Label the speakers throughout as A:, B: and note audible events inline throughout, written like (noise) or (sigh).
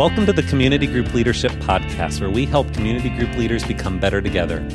A: Welcome to the Community Group Leadership Podcast, where we help community group leaders become better together.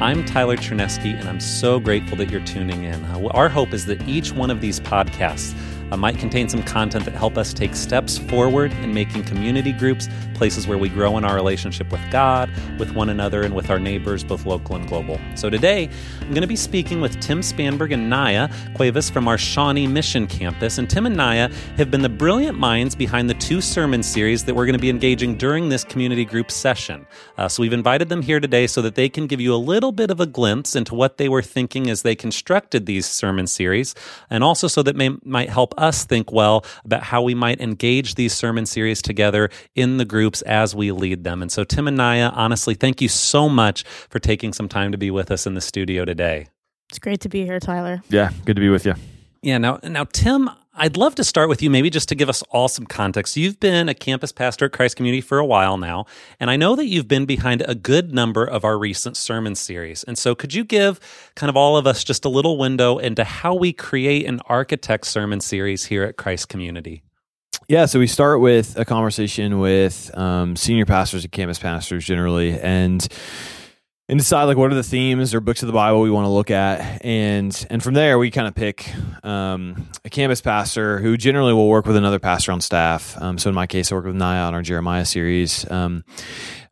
A: I'm Tyler Chernesky, and I'm so grateful that you're tuning in. Uh, our hope is that each one of these podcasts might contain some content that help us take steps forward in making community groups places where we grow in our relationship with God, with one another, and with our neighbors, both local and global. So today, I'm going to be speaking with Tim Spanberg and Naya Cuevas from our Shawnee Mission Campus. And Tim and Naya have been the brilliant minds behind the two sermon series that we're going to be engaging during this community group session. Uh, so we've invited them here today so that they can give you a little bit of a glimpse into what they were thinking as they constructed these sermon series, and also so that may, might help us think well about how we might engage these sermon series together in the groups as we lead them. And so, Tim and Naya, honestly, thank you so much for taking some time to be with us in the studio today.
B: It's great to be here, Tyler.
C: Yeah, good to be with you.
A: Yeah, now, now, Tim, I'd love to start with you, maybe just to give us all some context. You've been a campus pastor at Christ Community for a while now, and I know that you've been behind a good number of our recent sermon series. And so, could you give kind of all of us just a little window into how we create an architect sermon series here at Christ Community?
C: Yeah, so we start with a conversation with um, senior pastors and campus pastors generally, and and decide like what are the themes or books of the Bible we want to look at, and and from there we kind of pick um, a campus pastor who generally will work with another pastor on staff. Um, so in my case, I work with Nia on our Jeremiah series, um,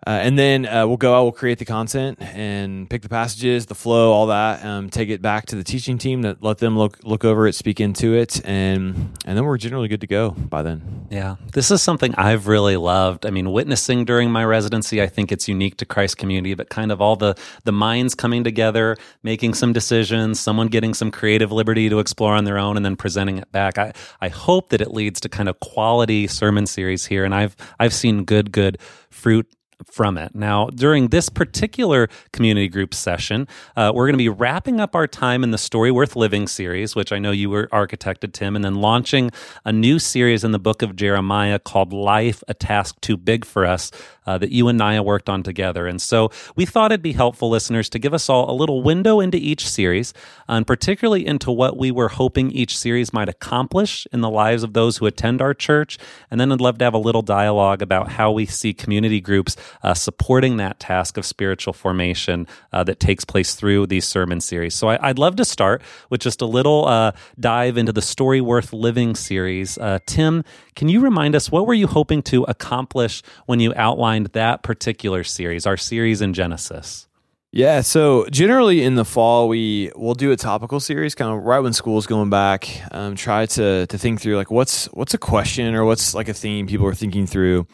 C: uh, and then uh, we'll go out, we'll create the content and pick the passages, the flow, all that. Um, take it back to the teaching team to let them look look over it, speak into it, and and then we're generally good to go by then.
A: Yeah, this is something I've really loved. I mean, witnessing during my residency, I think it's unique to Christ Community, but kind of all the the minds coming together, making some decisions, someone getting some creative liberty to explore on their own, and then presenting it back. I I hope that it leads to kind of quality sermon series here, and I've I've seen good good fruit from it. Now, during this particular community group session, uh, we're going to be wrapping up our time in the Story Worth Living series, which I know you were architected, Tim, and then launching a new series in the book of Jeremiah called Life, a Task Too Big for Us, uh, that you and Naya worked on together. And so we thought it'd be helpful, listeners, to give us all a little window into each series, and particularly into what we were hoping each series might accomplish in the lives of those who attend our church. And then I'd love to have a little dialogue about how we see community groups uh, supporting that task of spiritual formation uh, that takes place through these sermon series. So I, would love to start with just a little uh, dive into the Story Worth Living series. Uh, Tim, can you remind us what were you hoping to accomplish when you outlined that particular series, our series in Genesis?
C: Yeah, so generally in the fall we will do a topical series, kind of right when school's going back. Um, try to to think through like what's what's a question or what's like a theme people are thinking through,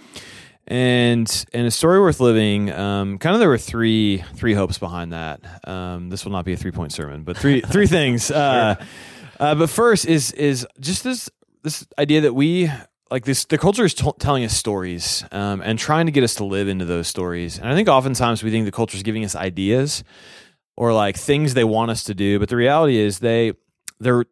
C: and and a story worth living. Um, kind of there were three three hopes behind that. Um, this will not be a three point sermon, but three (laughs) three things. Uh, uh, but first is is just this this idea that we like this the culture is t- telling us stories um, and trying to get us to live into those stories. And i think oftentimes we think the culture is giving us ideas or like things they want us to do but the reality is they they're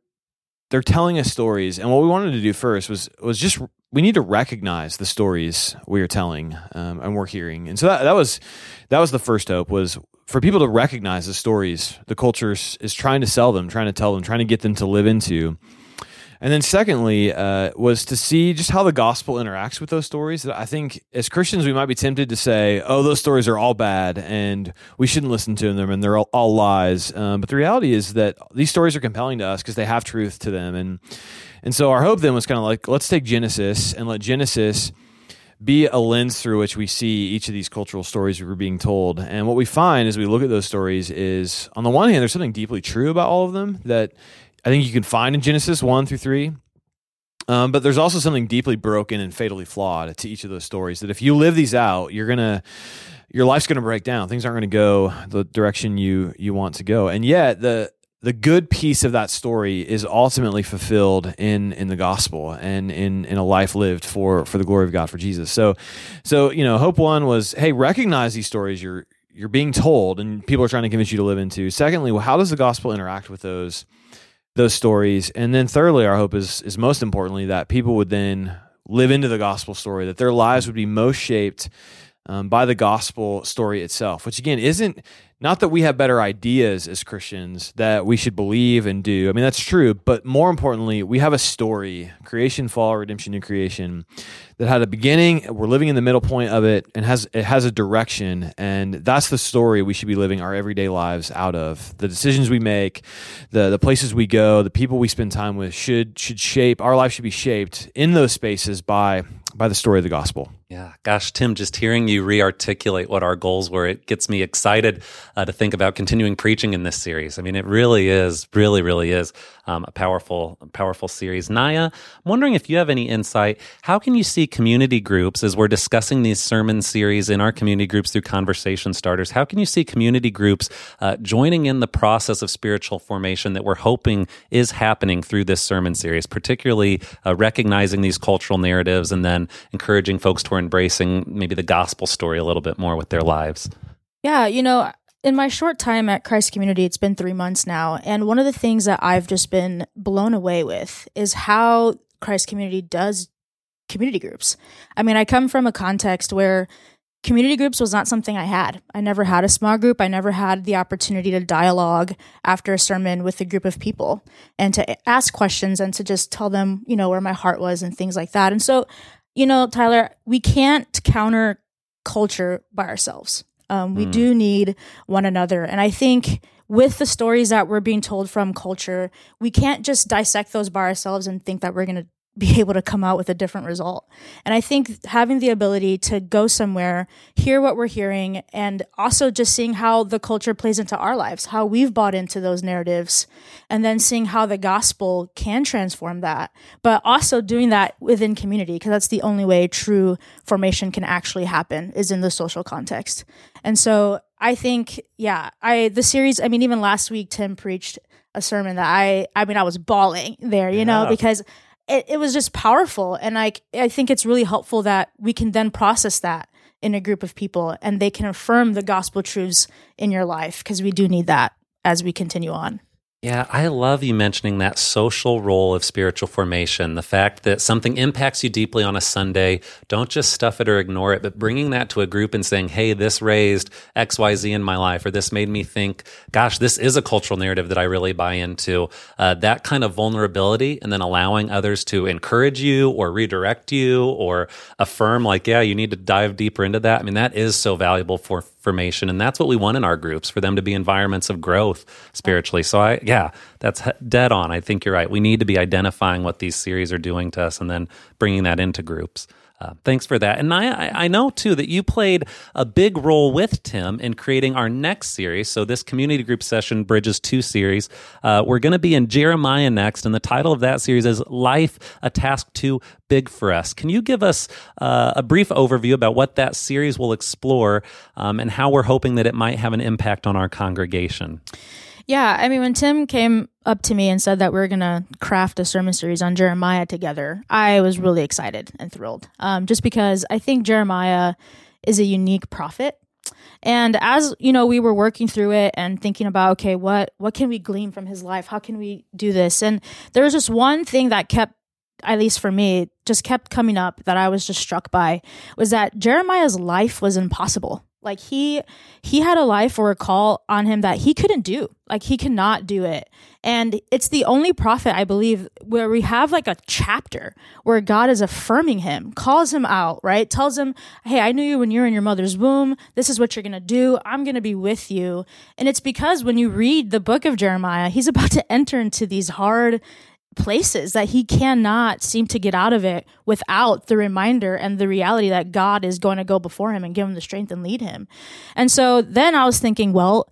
C: they're telling us stories. And what we wanted to do first was was just we need to recognize the stories we are telling um, and we're hearing. And so that, that was that was the first hope was for people to recognize the stories the culture is trying to sell them trying to tell them trying to get them to live into and then, secondly, uh, was to see just how the gospel interacts with those stories. I think as Christians, we might be tempted to say, oh, those stories are all bad and we shouldn't listen to them and they're all, all lies. Um, but the reality is that these stories are compelling to us because they have truth to them. And, and so our hope then was kind of like, let's take Genesis and let Genesis be a lens through which we see each of these cultural stories we were being told. And what we find as we look at those stories is, on the one hand, there's something deeply true about all of them that I think you can find in Genesis 1 through 3. Um, but there's also something deeply broken and fatally flawed to each of those stories that if you live these out, you're going to your life's going to break down. Things aren't going to go the direction you you want to go. And yet the the good piece of that story is ultimately fulfilled in in the gospel and in in a life lived for for the glory of God for Jesus. So so you know, hope one was hey, recognize these stories you're you're being told and people are trying to convince you to live into. Secondly, well, how does the gospel interact with those those stories. And then thirdly, our hope is is most importantly that people would then live into the gospel story, that their lives would be most shaped um, by the gospel story itself, which again isn't not that we have better ideas as Christians that we should believe and do. I mean, that's true, but more importantly, we have a story creation, fall, redemption, new creation that had a beginning. We're living in the middle point of it and has it has a direction. And that's the story we should be living our everyday lives out of. The decisions we make, the, the places we go, the people we spend time with should should shape our life should be shaped in those spaces by by the story of the gospel.
A: Yeah, gosh, Tim, just hearing you re-articulate what our goals were, it gets me excited uh, to think about continuing preaching in this series. I mean, it really is, really, really is um, a powerful, powerful series. Naya, I'm wondering if you have any insight. How can you see community groups as we're discussing these sermon series in our community groups through conversation starters? How can you see community groups uh, joining in the process of spiritual formation that we're hoping is happening through this sermon series, particularly uh, recognizing these cultural narratives and then encouraging folks toward embracing maybe the gospel story a little bit more with their lives?
B: Yeah, you know, in my short time at Christ Community, it's been three months now. And one of the things that I've just been blown away with is how Christ Community does community groups. I mean, I come from a context where community groups was not something I had. I never had a small group. I never had the opportunity to dialogue after a sermon with a group of people and to ask questions and to just tell them, you know, where my heart was and things like that. And so you know, Tyler, we can't counter culture by ourselves. Um, we mm. do need one another. And I think with the stories that we're being told from culture, we can't just dissect those by ourselves and think that we're going to be (laughs) able to come out with a different result. And I think having the ability to go somewhere, hear what we're hearing, and also just seeing how the culture plays into our lives, how we've bought into those narratives, and then seeing how the gospel can transform that, but also doing that within community, because that's the only way true formation can actually happen is in the social context. And so I think, yeah, I, the series, I mean, even last week, Tim preached a sermon that I, I mean, I was bawling there, you yeah. know, because it, it was just powerful. And like, I think it's really helpful that we can then process that in a group of people and they can affirm the gospel truths in your life because we do need that as we continue on.
A: Yeah, I love you mentioning that social role of spiritual formation. The fact that something impacts you deeply on a Sunday, don't just stuff it or ignore it, but bringing that to a group and saying, hey, this raised XYZ in my life, or this made me think, gosh, this is a cultural narrative that I really buy into. Uh, that kind of vulnerability, and then allowing others to encourage you or redirect you or affirm, like, yeah, you need to dive deeper into that. I mean, that is so valuable for formation. And that's what we want in our groups for them to be environments of growth spiritually. So, I, yeah, that's dead on. I think you're right. We need to be identifying what these series are doing to us and then bringing that into groups. Uh, thanks for that. And I, I know too that you played a big role with Tim in creating our next series. So, this community group session bridges two series. Uh, we're going to be in Jeremiah next, and the title of that series is Life, a Task Too Big for Us. Can you give us uh, a brief overview about what that series will explore um, and how we're hoping that it might have an impact on our congregation?
B: Yeah, I mean, when Tim came up to me and said that we are going to craft a sermon series on Jeremiah together, I was really excited and thrilled. Um, just because I think Jeremiah is a unique prophet. And as you know, we were working through it and thinking about, okay, what what can we glean from his life? How can we do this? And there was just one thing that kept, at least for me, just kept coming up that I was just struck by was that Jeremiah's life was impossible. Like he he had a life or a call on him that he couldn't do. Like he cannot do it. And it's the only prophet I believe where we have like a chapter where God is affirming him, calls him out, right? Tells him, "Hey, I knew you when you were in your mother's womb. This is what you're going to do. I'm going to be with you." And it's because when you read the book of Jeremiah, he's about to enter into these hard places that he cannot seem to get out of it without the reminder and the reality that God is going to go before him and give him the strength and lead him. And so then I was thinking, well,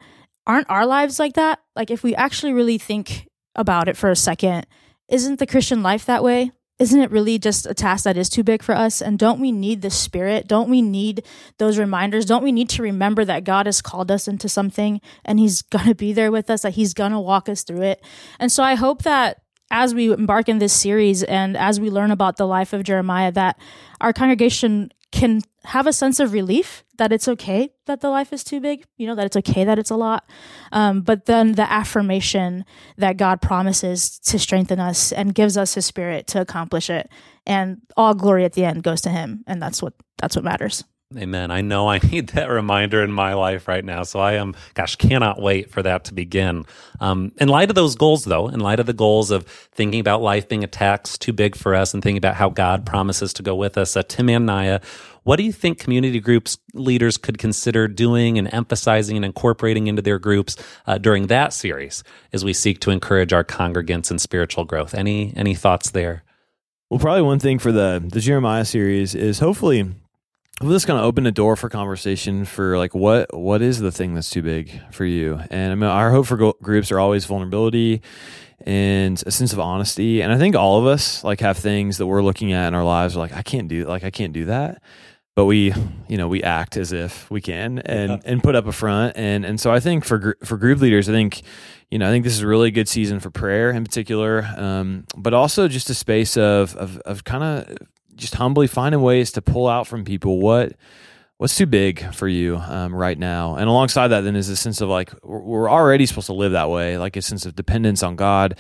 B: aren't our lives like that? Like if we actually really think about it for a second, isn't the Christian life that way? Isn't it really just a task that is too big for us? And don't we need the Spirit? Don't we need those reminders? Don't we need to remember that God has called us into something and He's (laughs) going to be there with us, that He's going to walk us through it? And so I hope that as we embark in this series and as we learn about the life of Jeremiah, that our congregation can have a sense of relief that it's okay that the life is too big, you know, that it's okay that it's a lot. Um, but then the affirmation that God promises to strengthen us and gives us his spirit to accomplish it. And all glory at the end goes to him. And that's what, that's what matters.
A: Amen. I know I (laughs) need that reminder in my life right now. So I am, gosh, cannot wait for that to begin. Um, in light of those goals, though, in light of the goals of thinking about life being a task too big for us and thinking about how God promises to go with us, uh, Tim and Naya, what do you think community groups leaders could consider doing and emphasizing and incorporating into their groups uh, during that series as we seek to encourage our congregants in spiritual growth? Any any thoughts there?
C: Well, probably one thing for the the Jeremiah series is hopefully well, this kind of opened a door for conversation for like what what is the thing that's too big for you? And i mean our hope for go- groups are always vulnerability and a sense of honesty. And i think all of us like have things that we're looking at in our lives like i can't do like i can't do that. But we you know we act as if we can and yeah. and put up a front. And and so i think for gr- for group leaders i think you know i think this is a really good season for prayer in particular um, but also just a space of of, of kind of just humbly finding ways to pull out from people what what's too big for you um, right now. And alongside that then is a sense of like we're already supposed to live that way like a sense of dependence on god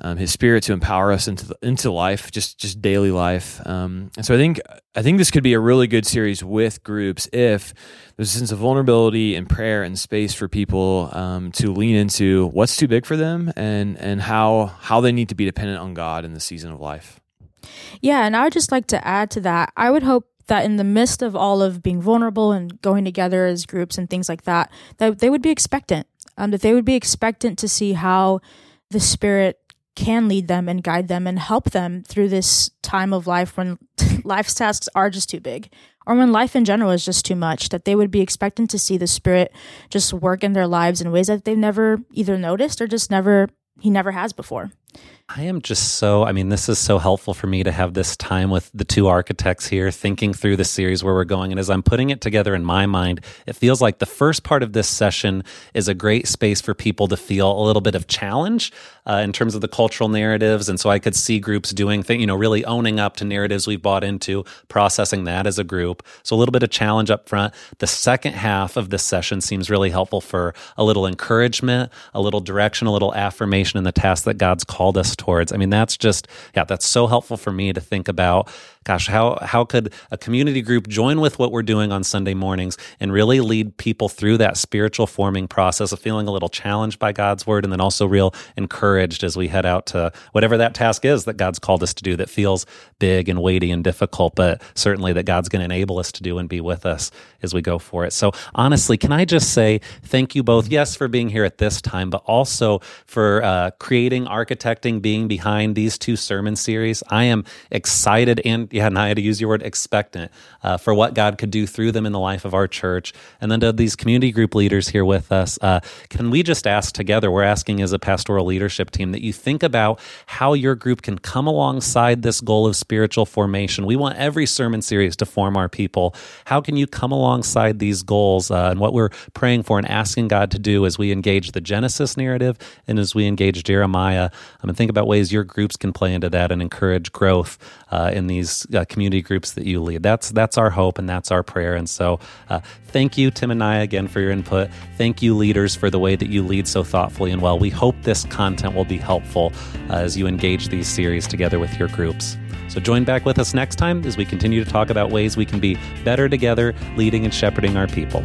C: um, his spirit to empower us into the, into life just just daily life. Um, and so i think i think this could be a really good series with groups if there's a sense of vulnerability and prayer and space for people um, to lean into what's too big for them and and how how they need to be dependent on god in the season of life
B: yeah, and I would just like to add to that. I would hope that in the midst of all of being vulnerable and going together as groups and things like that, that they would be expectant. Um, that they would be expectant to see how the Spirit can lead them and guide them and help them through this time of life when (laughs) life's tasks are just too big or when life in general is just too much, that they would be expectant to see the Spirit just work in their lives in ways that they've never either noticed or just never, He never has before.
A: I am just so, I mean, this is so helpful for me to have this time with the two architects here, thinking through the series where we're going. And as I'm putting it together in my mind, it feels like the first part of this session is a great space for people to feel a little bit of challenge uh, in terms of the cultural narratives. And so I could see groups doing things, you know, really owning up to narratives we've bought into, processing that as a group. So a little bit of challenge up front. The second half of this session seems really helpful for a little encouragement, a little direction, a little affirmation in the task that God's called us towards. I mean, that's just, yeah, that's so helpful for me to think about gosh, how how could a community group join with what we're doing on Sunday mornings and really lead people through that spiritual forming process of feeling a little challenged by God's word and then also real encouraged as we head out to whatever that task is that God's called us to do that feels big and weighty and difficult, but certainly that God's going to enable us to do and be with us as we go for it. So honestly, can I just say thank you both, yes, for being here at this time, but also for uh, creating, architecting, being behind these two sermon series. I am excited and (laughs) yeah, Naya, to use your word, expectant uh, for what God could do through them in the life of our church. And then to these community group leaders here with us, uh, can we just ask together, we're asking as a pastoral leadership team, that you think about how your group can come alongside this goal of spiritual formation. We want every sermon series to form our people. How can you come alongside these goals uh, and what we're praying for and asking God to do as we engage the Genesis narrative and as we engage Jeremiah? I mean, think about ways your groups can play into that and encourage growth uh, in uh, community groups that you lead. That's that's our hope and that's our prayer. And so, uh, thank you, Tim and I, again for your input. Thank you, leaders, for the way that you lead so thoughtfully and well. We hope this content will be helpful uh, as you engage these series together with your groups. So join back with us next time as we continue to talk about ways we can be better together, leading and shepherding our people.